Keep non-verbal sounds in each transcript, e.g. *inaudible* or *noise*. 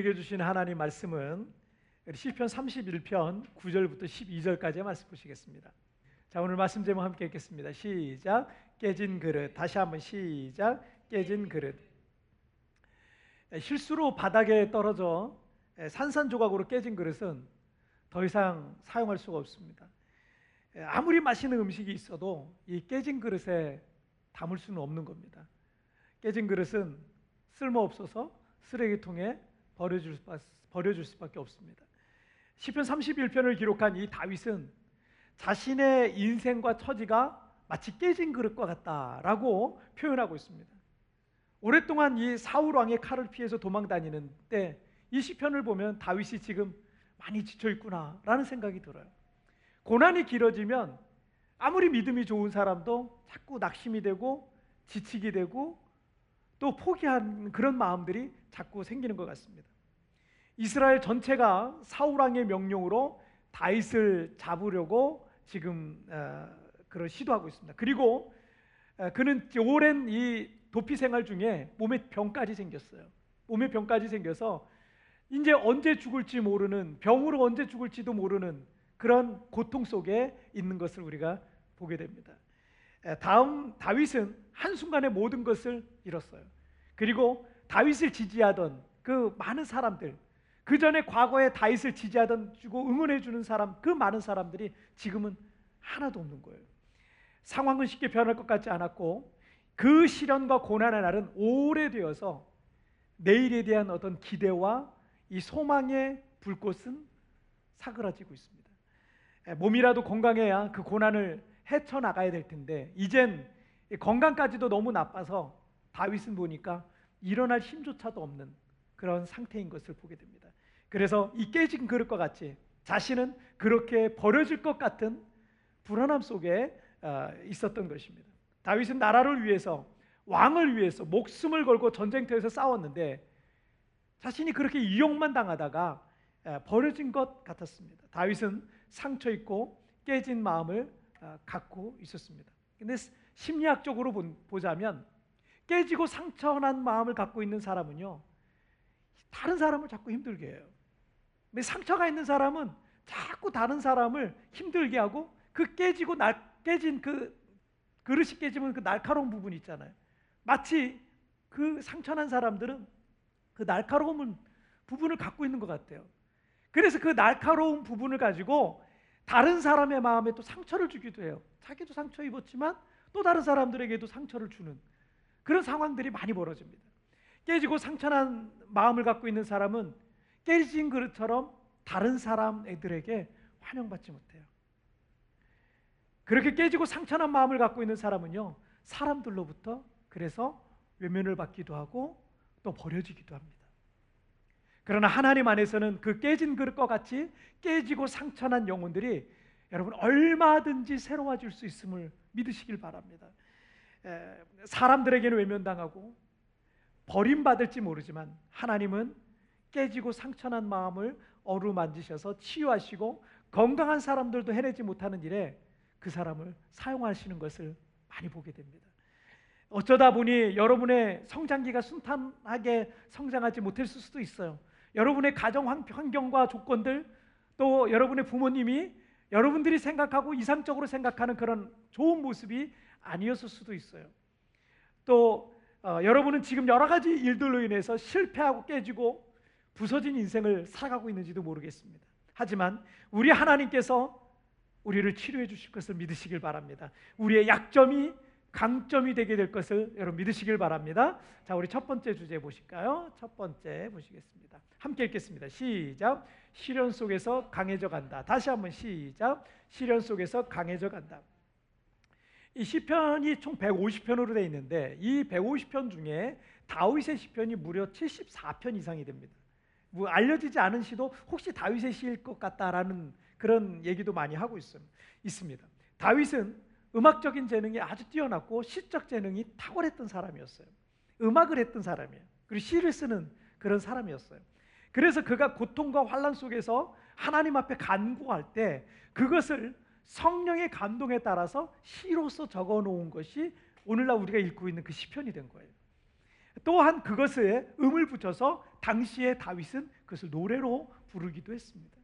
우리에게 주신 하나님 말씀은 시편 31편 9절부터 12절까지의 말씀 보시겠습니다. 자, 오늘 말씀 제목 함께 읽겠습니다. 시작. 깨진 그릇. 다시 한번 시작. 깨진 그릇. 실수로 바닥에 떨어져 산산조각으로 깨진 그릇은 더 이상 사용할 수가 없습니다. 아무리 맛있는 음식이 있어도 이 깨진 그릇에 담을 수는 없는 겁니다. 깨진 그릇은 쓸모없어서 쓰레기통에 버려줄, 버려줄 수밖에 없습니다. 시편 31편을 기록한 이 다윗은 자신의 인생과 처지가 마치 깨진 그릇과 같다라고 표현하고 있습니다. 오랫동안 이 사울 왕의 칼을 피해서 도망 다니는 때 이 시편을 보면 다윗이 지금 많이 지쳐 있구나라는 생각이 들어요. 고난이 길어지면 아무리 믿음이 좋은 사람도 자꾸 낙심이 되고 지치게 되고 또 포기한 그런 마음들이 자꾸 생기는 것 같습니다. 이스라엘 전체가 사울 왕의 명령으로 다윗을 잡으려고 지금 어, 그런 시도하고 있습니다. 그리고 어, 그는 오랜 이 도피 생활 중에 몸에 병까지 생겼어요. 몸에 병까지 생겨서 이제 언제 죽을지 모르는 병으로 언제 죽을지도 모르는 그런 고통 속에 있는 것을 우리가 보게 됩니다. 다음 다윗은 한순간에 모든 것을 잃었어요. 그리고 다윗을 지지하던 그 많은 사람들, 그 전에 과거에 다윗을 지지하던 주고 응원해 주는 사람, 그 많은 사람들이 지금은 하나도 없는 거예요. 상황은 쉽게 변할 것 같지 않았고 그 시련과 고난의 날은 오래되어서 내일에 대한 어떤 기대와 이 소망의 불꽃은 사그라지고 있습니다. 몸이라도 건강해야 그 고난을 헤쳐 나가야 될 텐데 이젠 건강까지도 너무 나빠서 다윗은 보니까 일어날 힘조차도 없는 그런 상태인 것을 보게 됩니다. 그래서 이 깨진 그릇과 같이 자신은 그렇게 버려질 것 같은 불안함 속에 어, 있었던 것입니다. 다윗은 나라를 위해서 왕을 위해서 목숨을 걸고 전쟁터에서 싸웠는데 자신이 그렇게 이용만 당하다가 어, 버려진 것 같았습니다. 다윗은 상처 있고 깨진 마음을 어, 갖고 있었습니다. 근데 심리학적으로 보자면 깨지고 상처난 마음을 갖고 있는 사람은요, 다른 사람을 자꾸 힘들게 해요. 상처가 있는 사람은 자꾸 다른 사람을 힘들게 하고 그 깨지고 날 깨진 그 그릇이 깨지면 그 날카로운 부분 있잖아요. 마치 그 상처난 사람들은 그 날카로운 부분을 갖고 있는 것 같아요. 그래서 그 날카로운 부분을 가지고 다른 사람의 마음에 또 상처를 주기도 해요. 자기도 상처 입었지만 또 다른 사람들에게도 상처를 주는 그런 상황들이 많이 벌어집니다. 깨지고 상처난 마음을 갖고 있는 사람은 깨진 그릇처럼 다른 사람 애들에게 환영받지 못해요. 그렇게 깨지고 상처난 마음을 갖고 있는 사람은요, 사람들로부터 그래서 외면을 받기도 하고 또 버려지기도 합니다. 그러나 하나님 안에서는 그 깨진 그릇과 같이 깨지고 상처난 영혼들이 여러분 얼마든지 새로워질 수 있음을 믿으시길 바랍니다. 사람들에게는 외면당하고 버림받을지 모르지만 하나님은 깨지고 상처난 마음을 어루만지셔서 치유하시고 건강한 사람들도 해내지 못하는 일에 그 사람을 사용하시는 것을 많이 보게 됩니다. 어쩌다 보니 여러분의 성장기가 순탄하게 성장하지 못했을 수도 있어요. 여러분의 가정 환경과 조건들 또 여러분의 부모님이 여러분들이 생각하고 이상적으로 생각하는 그런 좋은 모습이 아니었을 수도 있어요. 또 어, 여러분은 지금 여러 가지 일들로 인해서 실패하고 깨지고 부서진 인생을 살아가고 있는지도 모르겠습니다. 하지만 우리 하나님께서 우리를 치료해 주실 것을 믿으시길 바랍니다. 우리의 약점이 강점이 되게 될 것을 여러분 믿으시길 바랍니다. 자, 우리 첫 번째 주제 보실까요? 첫 번째 보시겠습니다. 함께 읽겠습니다. 시작. 시련 속에서 강해져 간다. 다시 한번 시작. 시련 속에서 강해져 간다. 이 시편이 총 150편으로 되어 있는데 이 150편 중에 다윗의 시편이 무려 74편 이상이 됩니다. 뭐 알려지지 않은 시도 혹시 다윗의 시일 것 같다라는 그런 얘기도 많이 하고 있습니다. 다윗은 음악적인 재능이 아주 뛰어났고 시적 재능이 탁월했던 사람이었어요. 음악을 했던 사람이에요. 그리고 시를 쓰는 그런 사람이었어요. 그래서 그가 고통과 환란 속에서 하나님 앞에 간구할 때 그것을 성령의 감동에 따라서 시로서 적어 놓은 것이 오늘날 우리가 읽고 있는 그 시편이 된 거예요. 또한 그것에 음을 붙여서 당시에 다윗은 그것을 노래로 부르기도 했습니다.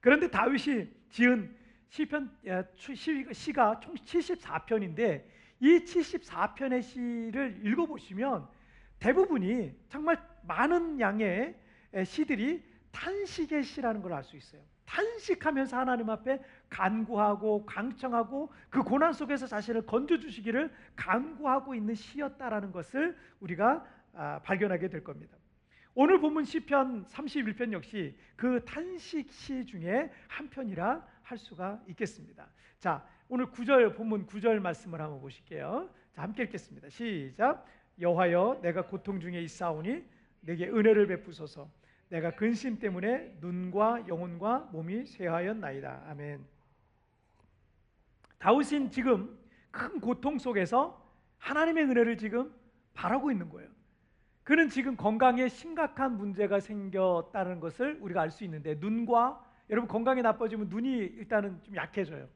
그런데 다윗이 지은 시편 예, 시가 총 74편인데 이 74편의 시를 읽어 보시면 대부분이 정말 많은 양의 시들이 탄식의 시라는 걸 알 수 있어요. 탄식하면서 하나님 앞에 간구하고 강청하고 그 고난 속에서 자신을 건져 주시기를 간구하고 있는 시였다라는 것을 우리가 아, 발견하게 될 겁니다. 오늘 본문 시편 31편 역시 그 탄식 시 중에 한 편이라 할 수가 있겠습니다. 자, 오늘 9절 본문 9절 말씀을 한번 보실게요. 자, 함께 읽겠습니다. 시작. 여호와여 내가 고통 중에 있사오니 내게 은혜를 베푸소서. 내가 근심 때문에 눈과 영혼과 몸이 쇠하였나이다. 아멘. 다윗은 지금 큰 고통 속에서 하나님의 은혜를 지금 바라고 있는 거예요. 그는 지금 건강에 심각한 문제가 생겼다는 것을 우리가 알 수 있는데 눈과 여러분 건강이 나빠지면 눈이 일단은 좀 약해져요.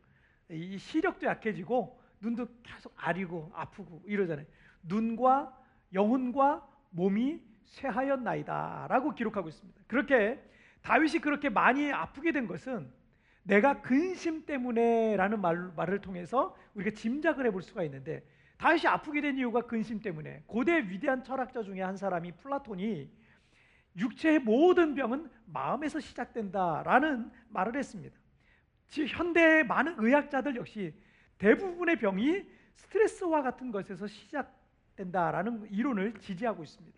이 시력도 약해지고 눈도 계속 아리고 아프고 이러잖아요. 눈과 영혼과 몸이 쇠하였나이다라고 기록하고 있습니다. 그렇게 다윗이 그렇게 많이 아프게 된 것은 내가 근심 때문에라는 말, 말을 통해서 우리가 짐작을 해볼 수가 있는데 다윗이 아프게 된 이유가 근심 때문에 고대 위대한 철학자 중에 한 사람이 플라톤이 육체의 모든 병은 마음에서 시작된다라는 말을 했습니다. 현대의 많은 의학자들 역시 대부분의 병이 스트레스와 같은 것에서 시작된다라는 이론을 지지하고 있습니다.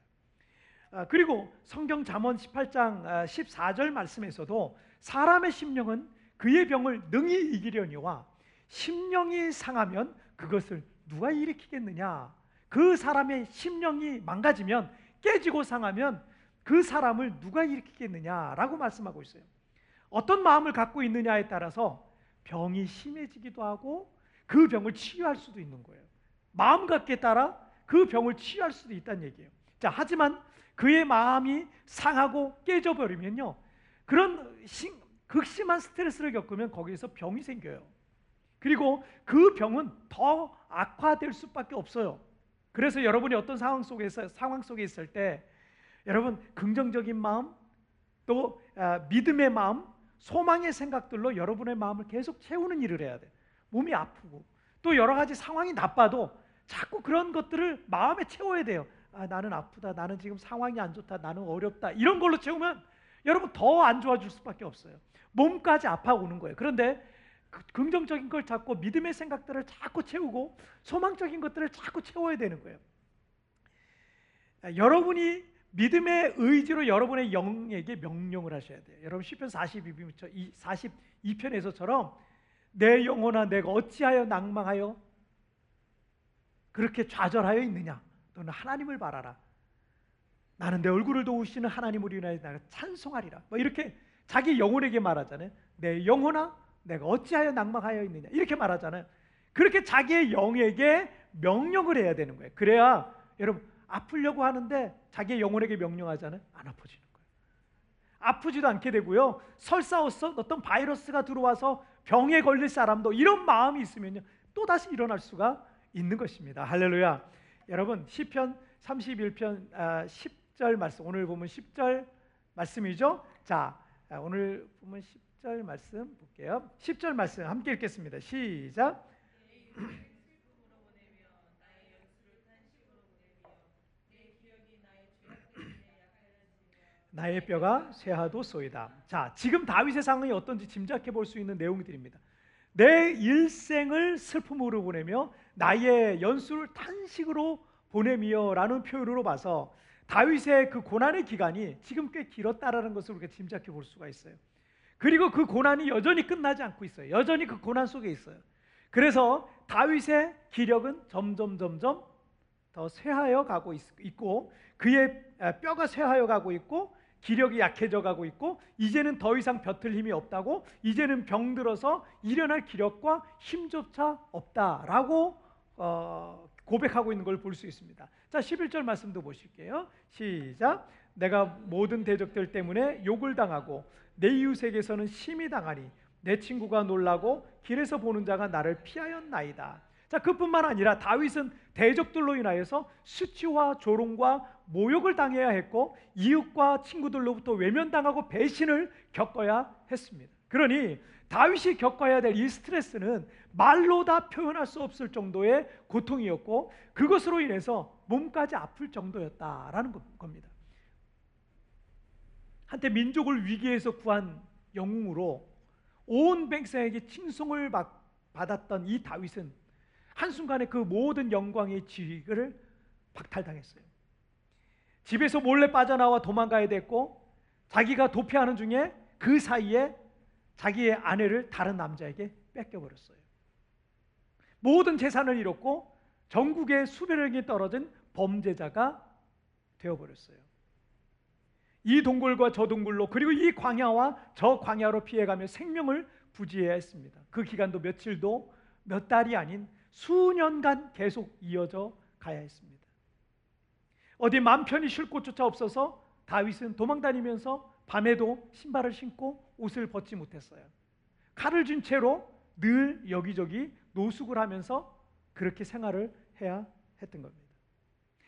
아, 그리고 성경 잠언 18장 14절 아, 말씀에서도 사람의 심령은 그의 병을 능히 이기려니와 심령이 상하면 그것을 누가 일으키겠느냐? 그 사람의 심령이 망가지면 깨지고 상하면 그 사람을 누가 일으키겠느냐라고 말씀하고 있어요. 어떤 마음을 갖고 있느냐에 따라서 병이 심해지기도 하고 그 병을 치유할 수도 있는 거예요. 마음 갖기에 따라 그 병을 치유할 수도 있다는 얘기예요. 자, 하지만 그의 마음이 상하고 깨져버리면요. 그런 극심한 스트레스를 겪으면 거기에서 병이 생겨요. 그리고 그 병은 더 악화될 수밖에 없어요. 그래서 여러분이 어떤 상황 속에서 상황 속에 있을 때 여러분 긍정적인 마음 또 아, 믿음의 마음, 소망의 생각들로 여러분의 마음을 계속 채우는 일을 해야 돼. 몸이 아프고 또 여러 가지 상황이 나빠도 자꾸 그런 것들을 마음에 채워야 돼요. 아, 나는 아프다. 나는 지금 상황이 안 좋다. 나는 어렵다. 이런 걸로 채우면 여러분 더 안 좋아질 수밖에 없어요. 몸까지 아파오는 거예요. 그런데 그 긍정적인 걸 찾고 믿음의 생각들을 자꾸 채우고 소망적인 것들을 자꾸 채워야 되는 거예요. 아, 여러분이 믿음의 의지로 여러분의 영에게 명령을 하셔야 돼요. 여러분 시편 42편 42편에서처럼 내 영혼아 내가 어찌하여 낭망하여 그렇게 좌절하여 있느냐? 너는 하나님을 바라라. 나는 내 얼굴을 도우시는 하나님을 인하여 내가 찬송하리라. 뭐 이렇게 자기 영혼에게 말하잖아요. 내 영혼아, 내가 어찌하여 낭망하여 있느냐. 이렇게 말하잖아요. 그렇게 자기의 영에게 명령을 해야 되는 거예요. 그래야 여러분 아프려고 하는데 자기의 영혼에게 명령하잖아요. 안 아파지는 거예요. 아프지도 않게 되고요. 설사 어떤 바이러스가 들어와서 병에 걸릴 사람도 이런 마음이 있으면요. 또 다시 일어날 수가 있는 것입니다. 할렐루야. 여러분 시편 31편 10절 말씀 오늘 보면 10절 말씀이죠. 자, 아, 오늘 보면 10절 말씀 볼게요. 10절 말씀 함께 읽겠습니다. 시작. 나의 뼈가 쇠하도소이다. 자, 지금 다윗의 상황이 어떤지 짐작해 볼 수 있는 내용들입니다. 내 일생을 슬픔으로 보내며 나의 연수를 탄식으로 보내며라는 표현으로 봐서 다윗의 그 고난의 기간이 지금 꽤 길었다라는 것을 우리가 짐작해 볼 수가 있어요. 그리고 그 고난이 여전히 끝나지 않고 있어요. 여전히 그 고난 속에 있어요. 그래서 다윗의 기력은 점점 점점 더 쇠하여 가고 있고 그의 뼈가 쇠하여 가고 있고 기력이 약해져 가고 있고 이제는 더 이상 벼틀 힘이 없다고 이제는 병들어서 일어날 기력과 힘조차 없다라고 어, 고백하고 있는 걸 볼 수 있습니다. 자, 11절 말씀도 보실게요. 시작. 내가 모든 대적들 때문에 욕을 당하고 내 이웃에게서는 심히 당하니 내 친구가 놀라고 길에서 보는 자가 나를 피하였나이다. 자, 그뿐만 아니라 다윗은 대적들로 인하여서 수치와 조롱과 모욕을 당해야 했고 이웃과 친구들로부터 외면당하고 배신을 겪어야 했습니다. 그러니 다윗이 겪어야 될 이 스트레스는 말로 다 표현할 수 없을 정도의 고통이었고 그것으로 인해서 몸까지 아플 정도였다라는 겁니다. 한때 민족을 위기에서 구한 영웅으로 온 백성에게 칭송을 받았던 이 다윗은 한순간에 그 모든 영광의 지위를 박탈당했어요. 집에서 몰래 빠져나와 도망가야 됐고 자기가 도피하는 중에 그 사이에 자기의 아내를 다른 남자에게 뺏겨버렸어요. 모든 재산을 잃었고 전국의 수배령이 떨어진 범죄자가 되어버렸어요. 이 동굴과 저 동굴로 그리고 이 광야와 저 광야로 피해가며 생명을 부지해야 했습니다. 그 기간도 며칠도 몇 달이 아닌 수년간 계속 이어져 가야 했습니다. 어디 맘 편히 쉴 곳조차 없어서 다윗은 도망다니면서 밤에도 신발을 신고 옷을 벗지 못했어요. 칼을 쥔 채로 늘 여기저기 노숙을 하면서 그렇게 생활을 해야 했던 겁니다.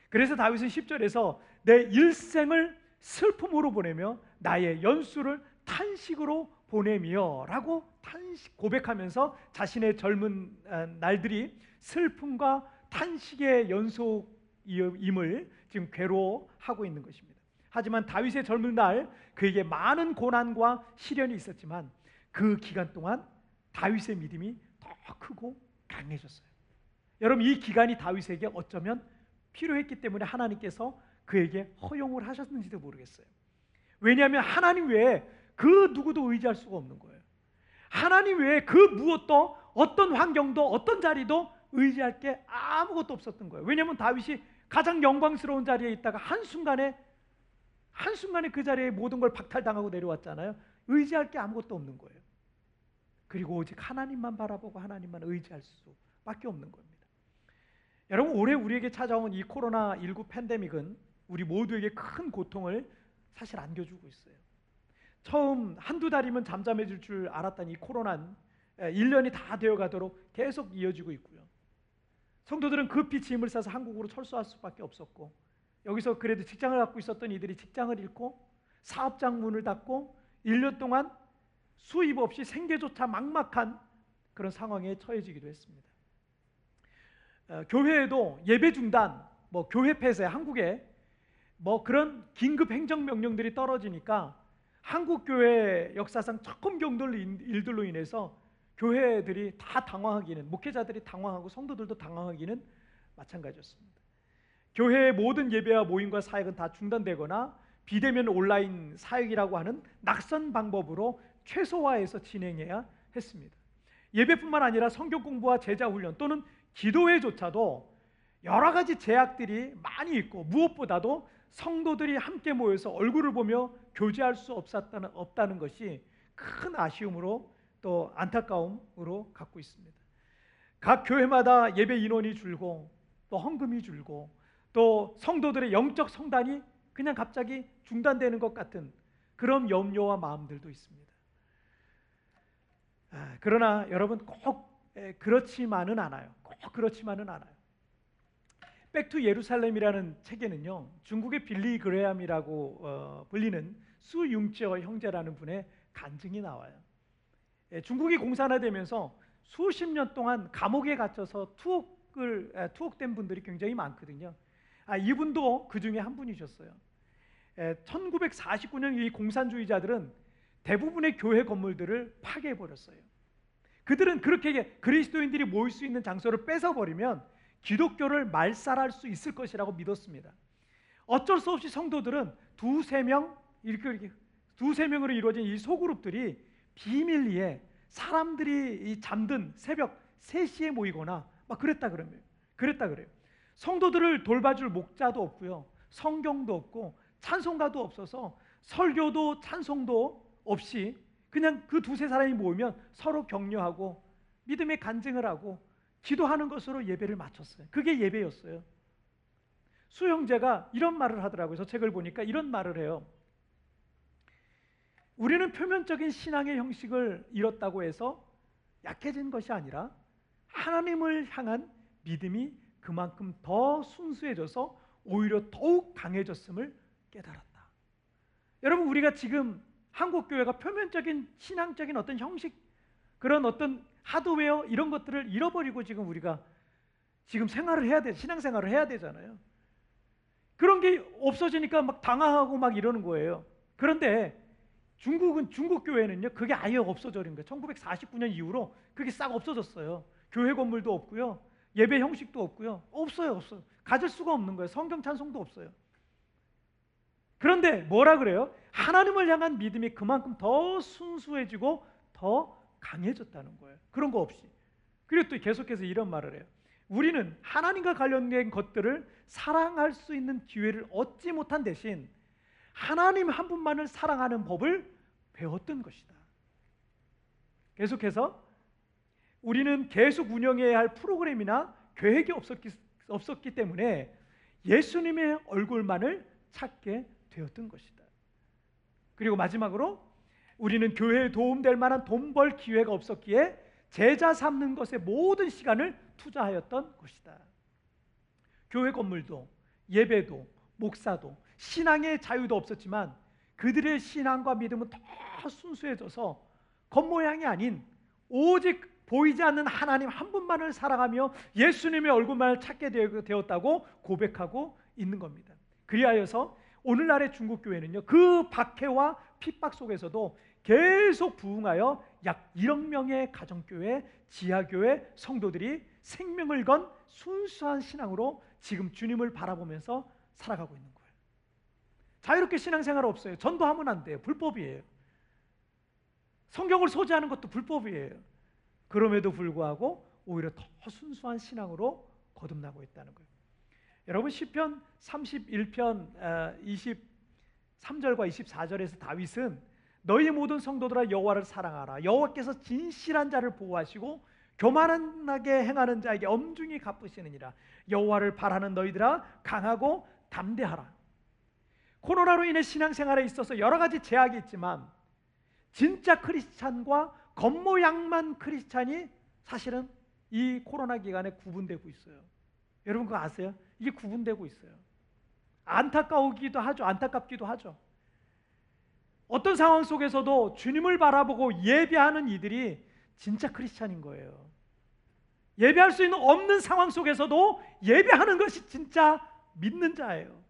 그래서 다윗은 10절에서 내 일생을 슬픔으로 보내며 나의 연수를 탄식으로 보내며 라고 탄식 고백하면서 자신의 젊은 아, 날들이 슬픔과 탄식의 연속임을 지금 괴로워하고 있는 것입니다. 하지만 다윗의 젊은 날 그에게 많은 고난과 시련이 있었지만 그 기간 동안 다윗의 믿음이 더 크고 강해졌어요. 여러분 이 기간이 다윗에게 어쩌면 필요했기 때문에 하나님께서 그에게 허용을 하셨는지도 모르겠어요. 왜냐하면 하나님 외에 그 누구도 의지할 수가 없는 거예요. 하나님 외에 그 무엇도 어떤 환경도 어떤 자리도 의지할 게 아무것도 없었던 거예요. 왜냐하면 다윗이 가장 영광스러운 자리에 있다가 한순간에 한순간에 그 자리에 모든 걸 박탈당하고 내려왔잖아요. 의지할 게 아무것도 없는 거예요. 그리고 오직 하나님만 바라보고 하나님만 의지할 수밖에 없는 겁니다. 여러분 올해 우리에게 찾아온 이 코로나 19 팬데믹은 우리 모두에게 큰 고통을 사실 안겨주고 있어요. 처음 한두 달이면 잠잠해질 줄 알았던 이 코로나는 1년이 다 되어 가도록 계속 이어지고 있고요. 성도들은 급히 짐을 싸서 한국으로 철수할 수밖에 없었고 여기서 그래도 직장을 갖고 있었던 이들이 직장을 잃고 사업장 문을 닫고 1년 동안 수입 없이 생계조차 막막한 그런 상황에 처해지기도 했습니다. 어, 교회에도 예배 중단, 뭐 교회 폐쇄, 한국에 뭐 그런 긴급 행정 명령들이 떨어지니까 한국 교회 역사상 처음 경돌 일들로 인해서 교회들이 다 당황하기는 목회자들이 당황하고 성도들도 당황하기는 마찬가지였습니다. 교회의 모든 예배와 모임과 사역은 다 중단되거나 비대면 온라인 사역이라고 하는 낙선 방법으로 최소화해서 진행해야 했습니다. 예배뿐만 아니라 성경 공부와 제자 훈련 또는 기도회조차도 여러 가지 제약들이 많이 있고 무엇보다도 성도들이 함께 모여서 얼굴을 보며 교제할 수 없었다는 없다는 것이 큰 아쉬움으로 또 안타까움으로 갖고 있습니다. 각 교회마다 예배 인원이 줄고 또 헌금이 줄고 또 성도들의 영적 성장이 그냥 갑자기 중단되는 것 같은 그런 염려와 마음들도 있습니다. 아, 그러나 여러분 꼭 그렇지만은 않아요. 꼭 그렇지만은 않아요. Back to 예루살렘이라는 책에는요 중국의 빌리 그레함이라고 어, 불리는 수융저 형제라는 분의 간증이 나와요. 예, 중국이 공산화되면서 수십 년 동안 감옥에 갇혀서 투옥을 에, 투옥된 분들이 굉장히 많거든요. 아, 이분도 그 중에 한 분이셨어요. 에, 1949년 이 공산주의자들은 대부분의 교회 건물들을 파괴해 버렸어요. 그들은 그렇게 그리스도인들이 모일 수 있는 장소를 뺏어 버리면 기독교를 말살할 수 있을 것이라고 믿었습니다. 어쩔 수 없이 성도들은 두세 명 이렇게, 두세 명으로 이루어진 이 소그룹들이 비밀리에 사람들이 잠든 새벽 3시에 모이거나 막 그랬다 그러면 그랬다 그래요. 성도들을 돌봐줄 목자도 없고요. 성경도 없고 찬송가도 없어서 설교도 찬송도 없이 그냥 그 두세 사람이 모이면 서로 격려하고 믿음의 간증을 하고 기도하는 것으로 예배를 마쳤어요. 그게 예배였어요. 수영제가 이런 말을 하더라고요. 저 책을 보니까 이런 말을 해요. 우리는 표면적인 신앙의 형식을 잃었다고 해서 약해진 것이 아니라 하나님을 향한 믿음이 그만큼 더 순수해져서 오히려 더욱 강해졌음을 깨달았다. 여러분 우리가 지금 한국 교회가 표면적인 신앙적인 어떤 형식 그런 어떤 하드웨어 이런 것들을 잃어버리고 지금 우리가 지금 생활을 해야 돼 신앙생활을 해야 되잖아요. 그런 게 없어지니까 막 당황하고 막 이러는 거예요. 그런데 중국은 중국 교회는요 그게 아예 없어져린 거예요. 1949년 이후로 그게 싹 없어졌어요. 교회 건물도 없고요. 예배 형식도 없고요. 없어요, 없어요. 가질 수가 없는 거예요. 성경 찬송도 없어요. 그런데 뭐라 그래요? 하나님을 향한 믿음이 그만큼 더 순수해지고 더 강해졌다는 거예요. 그런 거 없이. 그리고 또 계속해서 이런 말을 해요. 우리는 하나님과 관련된 것들을 사랑할 수 있는 기회를 얻지 못한 대신 하나님 한 분만을 사랑하는 법을 배웠던 것이다. 계속해서 우리는 계속 운영해야 할 프로그램이나 계획이 없었기, 없었기 때문에 예수님의 얼굴만을 찾게 되었던 것이다. 그리고 마지막으로 우리는 교회에 도움될 만한 돈 벌 기회가 없었기에 제자 삼는 것에 모든 시간을 투자하였던 것이다. 교회 건물도 예배도 목사도 신앙의 자유도 없었지만 그들의 신앙과 믿음은 더 순수해져서 겉모양이 아닌 오직 보이지 않는 하나님 한 분만을 사랑하며 예수님의 얼굴만을 찾게 되었다고 고백하고 있는 겁니다. 그리하여서 오늘날의 중국 교회는요. 그 박해와 핍박 속에서도 계속 부흥하여 약 1억 명의 가정교회, 지하교회 성도들이 생명을 건 순수한 신앙으로 지금 주님을 바라보면서 살아가고 있는 거예요. 자유롭게 신앙생활 없어요. 전도하면 안 돼요. 불법이에요. 성경을 소지하는 것도 불법이에요. 그럼에도 불구하고 오히려 더 순수한 신앙으로 거듭나고 있다는 거예요. 여러분 시편 31편 23절과 24절에서 다윗은 너희 모든 성도들아 여호와를 사랑하라. 여호와께서 진실한 자를 보호하시고 교만하게 행하는 자에게 엄중히 갚으시느니라. 여호와를 바라는 너희들아 강하고 담대하라. 코로나로 인해 신앙생활에 있어서 여러 가지 제약이 있지만 진짜 크리스찬과 겉모양만 크리스찬이 사실은 이 코로나 기간에 구분되고 있어요. 여러분 그거 아세요? 이게 구분되고 있어요. 안타까우기도 하죠. 안타깝기도 하죠. 어떤 상황 속에서도 주님을 바라보고 예배하는 이들이 진짜 크리스찬인 거예요. 예배할 수 있는 없는 상황 속에서도 예배하는 것이 진짜 믿는 자예요.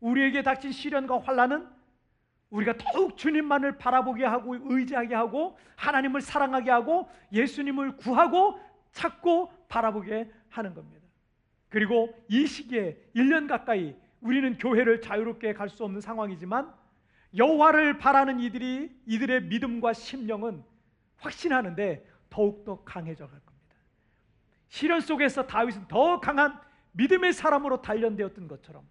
우리에게 닥친 시련과 환란은 우리가 더욱 주님만을 바라보게 하고 의지하게 하고 하나님을 사랑하게 하고 예수님을 구하고 찾고 바라보게 하는 겁니다. 그리고 이 시기에 1년 가까이 우리는 교회를 자유롭게 갈 수 없는 상황이지만 여호와를 바라는 이들이 이들의 믿음과 심령은 확신하는데 더욱더 강해져 갈 겁니다. 시련 속에서 다윗은 더 강한 믿음의 사람으로 단련되었던 것처럼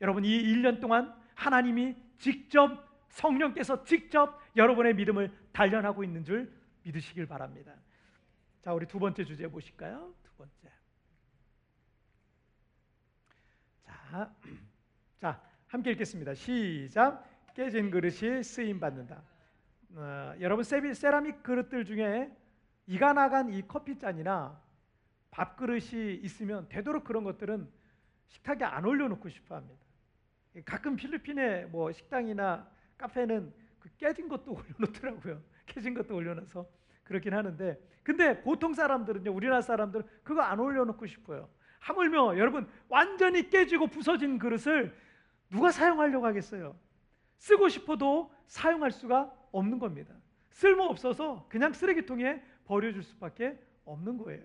여러분 이 1년 동안 하나님이 직접 성령께서 직접 여러분의 믿음을 단련하고 있는 줄 믿으시길 바랍니다. 자, 우리 두 번째 주제 보실까요? 두 번째. 자, *clears throat* 자, 함께 읽겠습니다. 시작. 깨진 그릇이 쓰임 받는다. 어, 여러분 세라믹 그릇들 중에 이가 나간 이 커피 잔이나 밥 그릇이 있으면 되도록 그런 것들은 식탁에 안 올려놓고 싶어합니다. 가끔 필리핀의 뭐 식당이나 카페는 그 깨진 것도 *laughs* 올려놓더라고요. 깨진 것도 올려놔서 그렇긴 하는데 근데 보통 사람들은요 우리나라 사람들은 그거 안 올려놓고 싶어요. 하물며 여러분 완전히 깨지고 부서진 그릇을 누가 사용하려고 하겠어요? 쓰고 싶어도 사용할 수가 없는 겁니다. 쓸모 없어서 그냥 쓰레기통에 버려줄 수밖에 없는 거예요.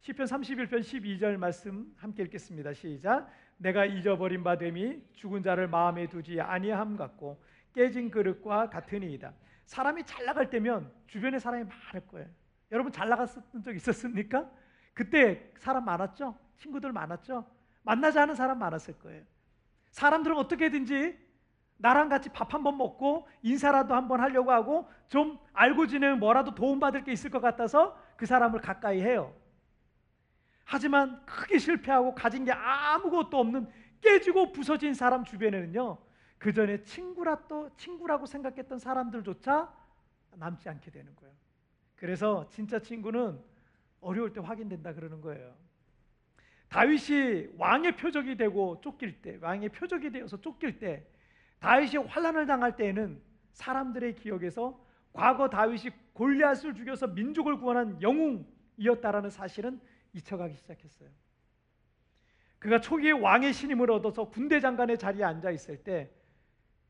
시편 31편 12절 말씀 함께 읽겠습니다. 시작. 내가 잊어버린 바 됨이 죽은 자를 마음에 두지 아니함 같고 깨진 그릇과 같으니이다. 사람이 잘 나갈 때면 주변에 사람이 많을 거예요. 여러분 잘 나갔던 적 있었습니까? 그때 사람 많았죠? 친구들 많았죠? 만나지 않은 사람 많았을 거예요. 사람들은 어떻게든지 나랑 같이 밥 한번 먹고 인사라도 한번 하려고 하고 좀 알고 지내면 뭐라도 도움받을 게 있을 것 같아서 그 사람을 가까이 해요. 하지만 크게 실패하고 가진 게 아무것도 없는 깨지고 부서진 사람 주변에는요. 그 전에 친구라 또 친구라고 생각했던 사람들조차 남지 않게 되는 거예요. 그래서 진짜 친구는 어려울 때 확인된다 그러는 거예요. 다윗이 왕의 표적이 되고 쫓길 때, 왕의 표적이 되어서 쫓길 때, 다윗이 환란을 당할 때에는 사람들의 기억에서 과거 다윗이 골리앗을 죽여서 민족을 구원한 영웅이었다라는 사실은 잊혀가기 시작했어요. 그가 초기에 왕의 신임을 얻어서 군대 장관의 자리에 앉아 있을 때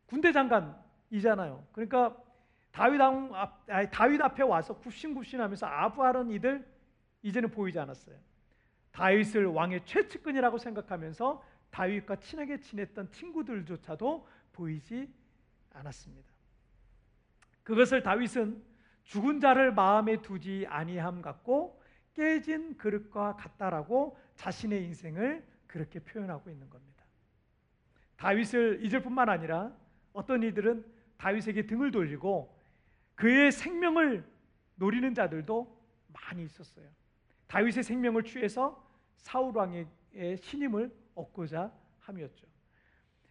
군대 장관이잖아요. 그러니까 다윗, 앞, 아니, 다윗 앞에 와서 굽신굽신하면서 아부하는 이들 이제는 보이지 않았어요. 다윗을 왕의 최측근이라고 생각하면서 다윗과 친하게 지냈던 친구들조차도 보이지 않았습니다. 그것을 다윗은 죽은 자를 마음에 두지 아니함 같고 깨진 그릇과 같다라고 자신의 인생을 그렇게 표현하고 있는 겁니다. 다윗을 잊을 뿐만 아니라 어떤 이들은 다윗에게 등을 돌리고 그의 생명을 노리는 자들도 많이 있었어요. 다윗의 생명을 취해서 사울 왕의 신임을 얻고자 함이었죠.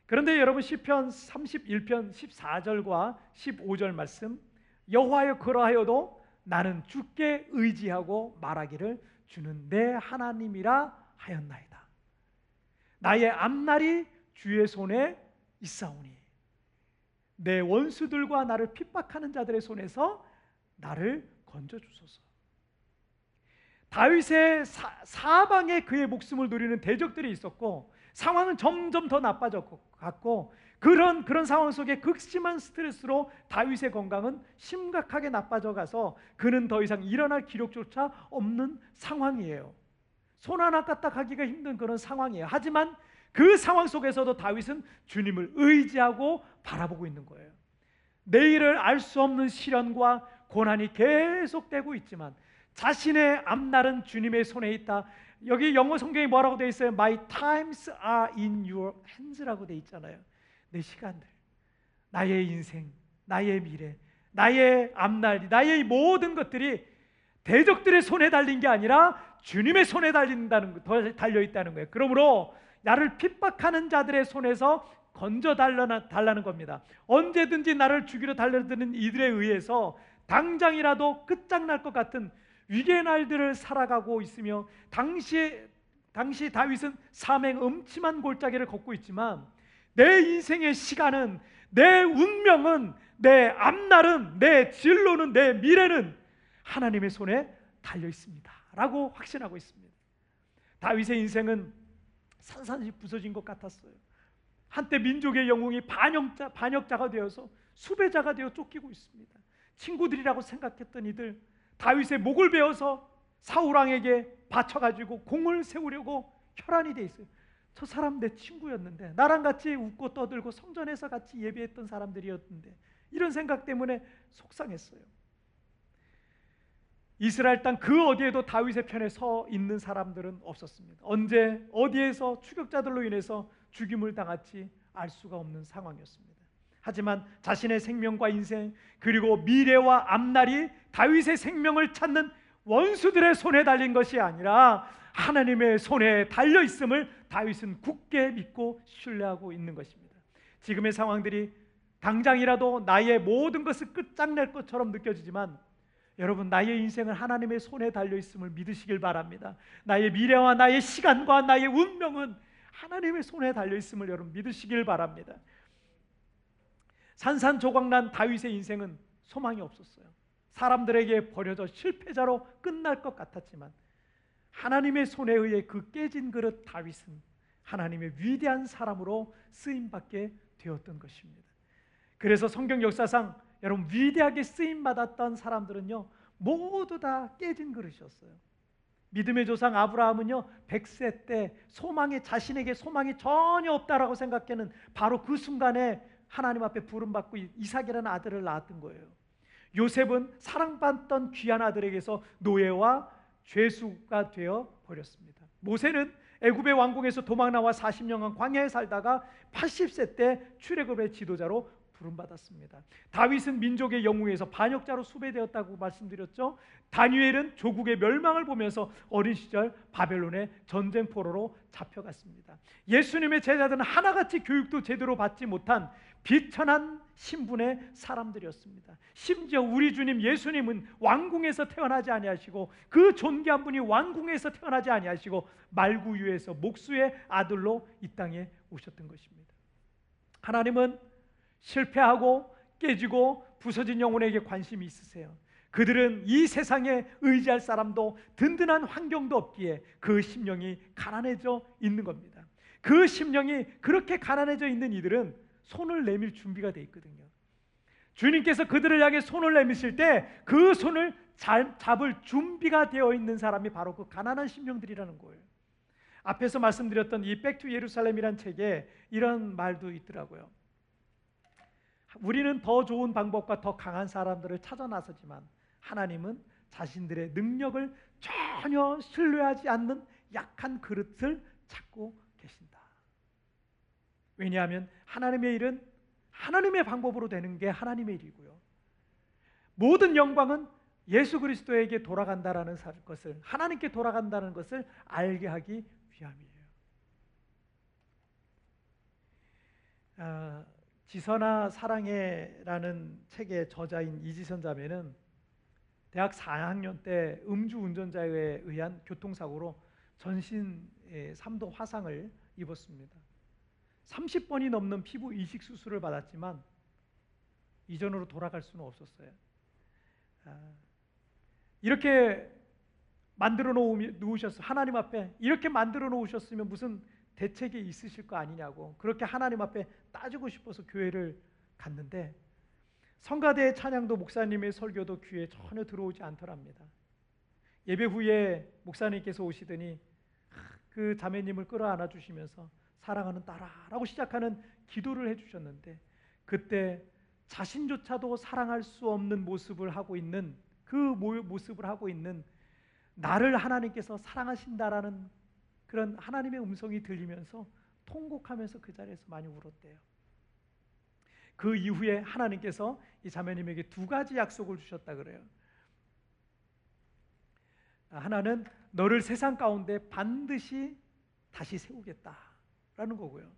그런데 여러분 시편 31편 14절과 15절 말씀 여호와여 그러하여도 나는 주께 의지하고 말하기를 주는 내 하나님이라 하였나이다. 나의 앞날이 주의 손에 있사오니 내 원수들과 나를 핍박하는 자들의 손에서 나를 건져 주소서. 다윗의 사, 방에 그의 목숨을 노리는 대적들이 있었고 상황은 점점 더 나빠졌고 그런 그런 상황 속에 극심한 스트레스로 다윗의 건강은 심각하게 나빠져 가서 그는 더 이상 일어날 기력조차 없는 상황이에요. 손 하나 까딱하기가 힘든 그런 상황이에요. 하지만 그 상황 속에서도 다윗은 주님을 의지하고 바라보고 있는 거예요. 내일을 알 수 없는 시련과 고난이 계속되고 있지만 자신의 앞날은 주님의 손에 있다. 여기 영어 성경이 뭐라고 되어 있어요? My times are in your hands라고 되어 있잖아요. 내 시간들, 나의 인생, 나의 미래, 나의 앞날, 나의 모든 것들이 대적들의 손에 달린 게 아니라 주님의 손에 달린다는 달려 있다는 거예요. 그러므로 나를 핍박하는 자들의 손에서 건져 달라는 겁니다. 언제든지 나를 죽이려 달려드는 이들에 의해서 당장이라도 끝장날 것 같은 위기의 날들을 살아가고 있으며 당시 당시 다윗은 사맹 음침한 골짜기를 걷고 있지만 내 인생의 시간은 내 운명은 내 앞날은 내 진로는 내 미래는 하나님의 손에 달려 있습니다라고 확신하고 있습니다. 다윗의 인생은 산산이 부서진 것 같았어요. 한때 민족의 영웅이 반역자, 반역자가 되어서 수배자가 되어 쫓기고 있습니다. 친구들이라고 생각했던 이들 다윗의 목을 베어서 사울 왕에게 바쳐 가지고 공을 세우려고 혈안이 돼 있어요. 저 사람 내 친구였는데 나랑 같이 웃고 떠들고 성전에서 같이 예배했던 사람들이었는데 이런 생각 때문에 속상했어요. 이스라엘 땅 그 어디에도 다윗의 편에 서 있는 사람들은 없었습니다. 언제 어디에서 추격자들로 인해서 죽임을 당할지 알 수가 없는 상황이었습니다. 하지만 자신의 생명과 인생 그리고 미래와 앞날이 다윗의 생명을 찾는 원수들의 손에 달린 것이 아니라 하나님의 손에 달려 있음을 다윗은 굳게 믿고 신뢰하고 있는 것입니다. 지금의 상황들이 당장이라도 나의 모든 것을 끝장낼 것처럼 느껴지지만 여러분 나의 인생은 하나님의 손에 달려 있음을 믿으시길 바랍니다. 나의 미래와 나의 시간과 나의 운명은 하나님의 손에 달려 있음을 여러분 믿으시길 바랍니다. 산산조각난 다윗의 인생은 소망이 없었어요. 사람들에게 버려져 실패자로 끝날 것 같았지만 하나님의 손에 의해 그 깨진 그릇 다윗은 하나님의 위대한 사람으로 쓰임 받게 되었던 것입니다. 그래서 성경 역사상 여러분 위대하게 쓰임 받았던 사람들은요 모두 다 깨진 그릇이었어요. 믿음의 조상 아브라함은요 100세 때 소망이 자신에게 소망이 전혀 없다라고 생각하는 바로 그 순간에 하나님 앞에 부름 받고 이삭이라는 아들을 낳았던 거예요. 요셉은 사랑받던 귀한 아들에게서 노예와 죄수가 되어 버렸습니다. 모세는 애굽의 왕궁에서 도망 나와 40년간 광야에 살다가 80세 때 출애굽의 지도자로 부름받았습니다. 다윗은 민족의 영웅에서 반역자로 수배되었다고 말씀드렸죠. 다니엘은 조국의 멸망을 보면서 어린 시절 바벨론의 전쟁 포로로 잡혀갔습니다. 예수님의 제자들은 하나같이 교육도 제대로 받지 못한 비천한 신분의 사람들이었습니다. 심지어 우리 주님 예수님은 왕궁에서 태어나지 아니하시고 그 존귀한 분이 왕궁에서 태어나지 아니하시고 말구유에서 목수의 아들로 이 땅에 오셨던 것입니다. 하나님은 실패하고 깨지고 부서진 영혼에게 관심이 있으세요. 그들은 이 세상에 의지할 사람도 든든한 환경도 없기에 그 심령이 가난해져 있는 겁니다. 그 심령이 그렇게 가난해져 있는 이들은 손을 내밀 준비가 돼 있거든요. 주님께서 그들을 향해 손을 내미실 때 그 손을 잡을 준비가 되어 있는 사람이 바로 그 가난한 심령들이라는 거예요. 앞에서 말씀드렸던 이 Back to 예루살렘이란 책에 이런 말도 있더라고요. 우리는 더 좋은 방법과 더 강한 사람들을 찾아 나서지만 하나님은 자신들의 능력을 전혀 신뢰하지 않는 약한 그릇을 찾고 계신다. 왜냐하면 하나님의 일은 하나님의 방법으로 되는 게 하나님의 일이고요. 모든 영광은 예수 그리스도에게 돌아간다라는 것을 하나님께 돌아간다는 것을 알게 하기 위함이에요. 아, 지선아 사랑해라는 책의 저자인 이지선 자매는 대학 4학년 때 음주 운전자에 의한 교통사고로 전신 3도 화상을 입었습니다. 30번이 넘는 피부 이식 수술을 받았지만 이전으로 돌아갈 수는 없었어요. 아, 이렇게 만들어 놓으셨어 하나님 앞에 이렇게 만들어 놓으셨으면 무슨 대책이 있으실 거 아니냐고 그렇게 하나님 앞에 따지고 싶어서 교회를 갔는데 성가대 찬양도 목사님의 설교도 귀에 전혀 들어오지 않더랍니다. 예배 후에 목사님께서 오시더니 그 자매님을 끌어안아 주시면서 사랑하는 딸아라고 시작하는 기도를 해 주셨는데 그때 자신조차도 사랑할 수 없는 모습을 하고 있는 그 모습을 하고 있는 나를 하나님께서 사랑하신다라는 그런 하나님의 음성이 들리면서 통곡하면서 그 자리에서 많이 울었대요. 그 이후에 하나님께서 이 자매님에게 두 가지 약속을 주셨다 그래요. 하나는 너를 세상 가운데 반드시 다시 세우겠다 라는 거고요.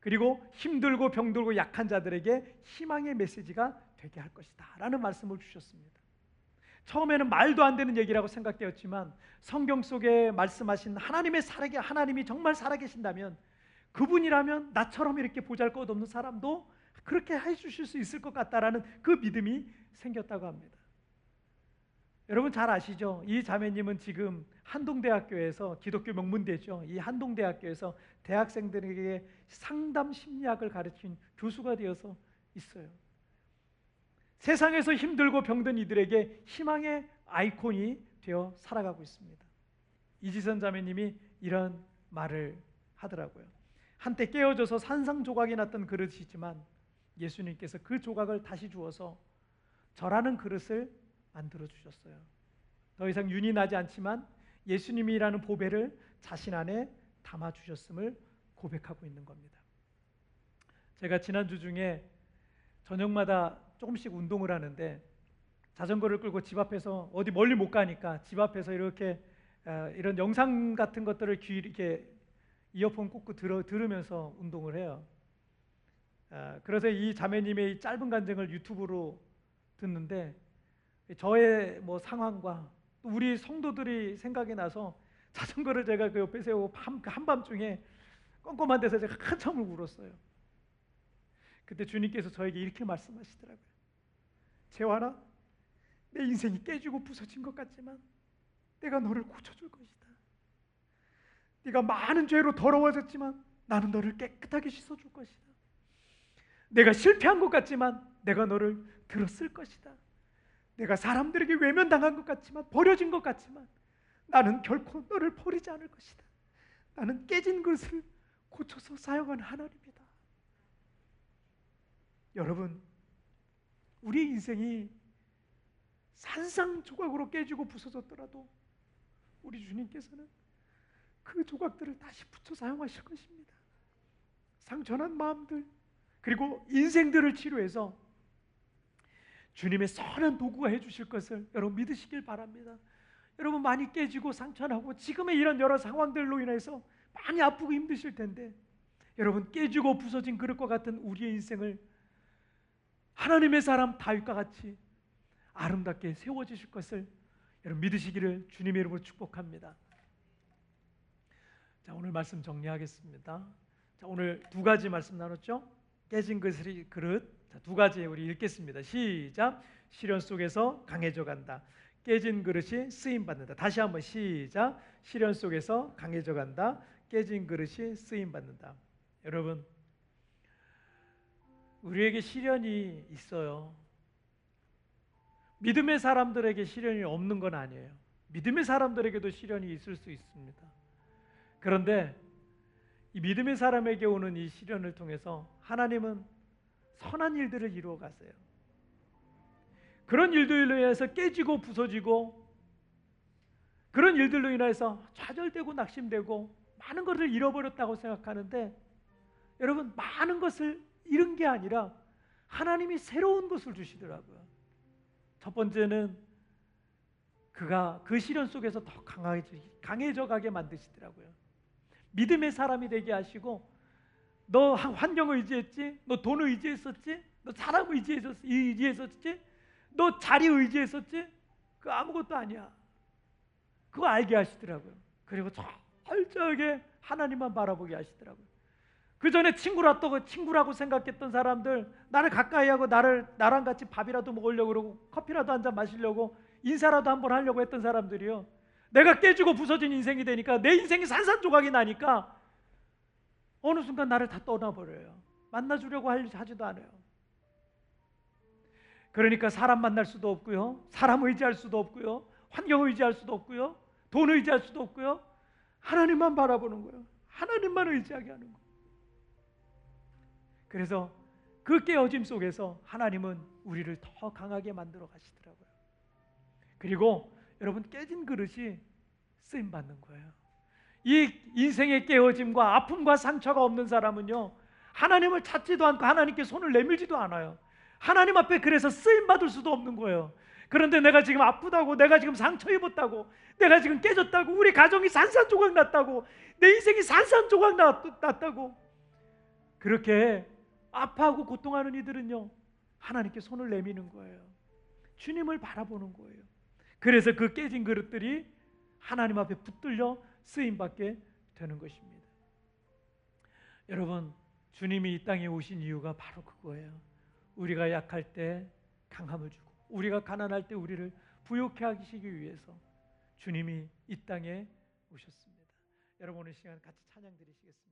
그리고 힘들고 병들고 약한 자들에게 희망의 메시지가 되게 할 것이다 라는 말씀을 주셨습니다. 처음에는 말도 안 되는 얘기라고 생각되었지만 성경 속에 말씀하신 하나님의 살아계 하나님이 정말 살아계신다면 그분이라면 나처럼 이렇게 보잘 것 없는 사람도 그렇게 해 주실 수 있을 것 같다라는 그 믿음이 생겼다고 합니다. 여러분 잘 아시죠? 이 자매님은 지금 한동대학교에서 기독교 명문대죠. 이 한동대학교에서 대학생들에게 상담 심리학을 가르친 교수가 되어서 있어요. 세상에서 힘들고 병든 이들에게 희망의 아이콘이 되어 살아가고 있습니다. 이지선 자매님이 이런 말을 하더라고요. 한때 깨어져서 산상조각이 났던 그릇이지만 예수님께서 그 조각을 다시 주어서 저라는 그릇을 만들어 주셨어요. 더 이상 윤이 나지 않지만 예수님이라는 보배를 자신 안에 담아 주셨음을 고백하고 있는 겁니다. 제가 지난주 중에 저녁마다 조금씩 운동을 하는데 자전거를 끌고 집 앞에서 어디 멀리 못 가니까 집 앞에서 이렇게 어, 이런 영상 같은 것들을 귀 이렇게 이어폰 꽂고 들어, 들으면서 운동을 해요. 아, 그래서 이 자매님의 이 짧은 간증을 유튜브로 듣는데 저의 뭐 상황과 또 우리 성도들이 생각이 나서 *laughs* 자전거를 제가 그 옆에 세우고 밤, 그 한밤중에 껌껌한 데서 제가 한참을 울었어요. 그때 주님께서 저에게 이렇게 말씀하시더라고요. 재환아, 내 인생이 깨지고 부서진 것 같지만 내가 너를 고쳐줄 것이다. 네가 많은 죄로 더러워졌지만 나는 너를 깨끗하게 씻어줄 것이다. 내가 실패한 것 같지만 내가 너를 들었을 것이다. 내가 사람들에게 외면당한 것 같지만 버려진 것 같지만 나는 결코 너를 버리지 않을 것이다. 나는 깨진 것을 고쳐서 사용한 하나님이다. 여러분, 우리 인생이 산상조각으로 깨지고 부서졌더라도 우리 주님께서는 그 조각들을 다시 붙여 사용하실 것입니다. 상처난 마음들, 그리고 인생들을 치료해서 주님의 선한 도구가 해주실 것을 여러분 믿으시길 바랍니다. 여러분 많이 깨지고 상처나고 지금의 이런 여러 상황들로 인해서 많이 아프고 힘드실 텐데 여러분 깨지고 부서진 그릇과 같은 우리의 인생을 하나님의 사람 다윗과 같이 아름답게 세워지실 것을 여러분 믿으시기를 주님의 이름으로 축복합니다. 자 오늘 말씀 정리하겠습니다. 자 오늘 두 가지 말씀 나눴죠. 깨진 그릇 자, 두 가지 우리 읽겠습니다. 시작. 시련 속에서 강해져 간다. 깨진 그릇이 쓰임 받는다. 다시 한번 시작. 시련 속에서 강해져 간다. 깨진 그릇이 쓰임 받는다. 여러분 우리에게 시련이 있어요. 믿음의 사람들에게 시련이 없는 건 아니에요. 믿음의 사람들에게도 시련이 있을 수 있습니다. 그런데 이 믿음의 사람에게 오는 이 시련을 통해서 하나님은 선한 일들을 이루어 가세요. 그런 일들로 인해서 깨지고 부서지고 그런 일들로 인해서 좌절되고 낙심되고 많은 것을 잃어버렸다고 생각하는데 여러분 많은 것을 잃은 게 아니라 하나님이 새로운 것을 주시더라고요. 첫 번째는 그가 그 시련 속에서 더 강해져, 강해져 가게 만드시더라고요. 믿음의 사람이 되게 하시고 너 환경을 의지했지? 너 돈을 의지했었지? 너 사람을 의지했었지? 너 자리 의지했었지? 그 아무것도 아니야. 그거 알게 하시더라고요. 그리고 철저하게 하나님만 바라보게 하시더라고요. 그 전에 친구라고 친구라고 생각했던 사람들 나를 가까이 하고 나를 나랑 같이 밥이라도 먹으려고 그러고 커피라도 한 잔 마시려고 인사라도 한 번 하려고 했던 사람들이요. 내가 깨지고 부서진 인생이 되니까 내 인생이 산산조각이 나니까 어느 순간 나를 다 떠나버려요. 만나주려고 하지도 않아요. 그러니까 사람 만날 수도 없고요. 사람 의지할 수도 없고요. 환경 의지할 수도 없고요. 돈 의지할 수도 없고요. 하나님만 바라보는 거예요. 하나님만 의지하게 하는 거예요. 그래서 그 깨어짐 속에서 하나님은 우리를 더 강하게 만들어 가시더라고요. 그리고 여러분 깨진 그릇이 쓰임 받는 거예요. 이 인생의 깨어짐과 아픔과 상처가 없는 사람은요. 하나님을 찾지도 않고 하나님께 손을 내밀지도 않아요. 하나님 앞에 그래서 쓰임 받을 수도 없는 거예요. 그런데 내가 지금 아프다고, 내가 지금 상처 입었다고, 내가 지금 깨졌다고, 우리 가정이 산산조각 났다고, 내 인생이 산산조각 났다고, 그렇게 아파하고 고통하는 이들은요, 하나님께 손을 내미는 거예요. 주님을 바라보는 거예요. 그래서 그 깨진 그릇들이 하나님 앞에 붙들려 쓰임 받게 되는 것입니다. 여러분, 주님이 이 땅에 오신 이유가 바로 그거예요. 우리가 약할 때 강함을 주고, 우리가 가난할 때 우리를 부욕해 하시기 위해서 주님이 이 땅에 오셨습니다. 여러분 오늘 시간 같이 찬양 드리시겠습니다.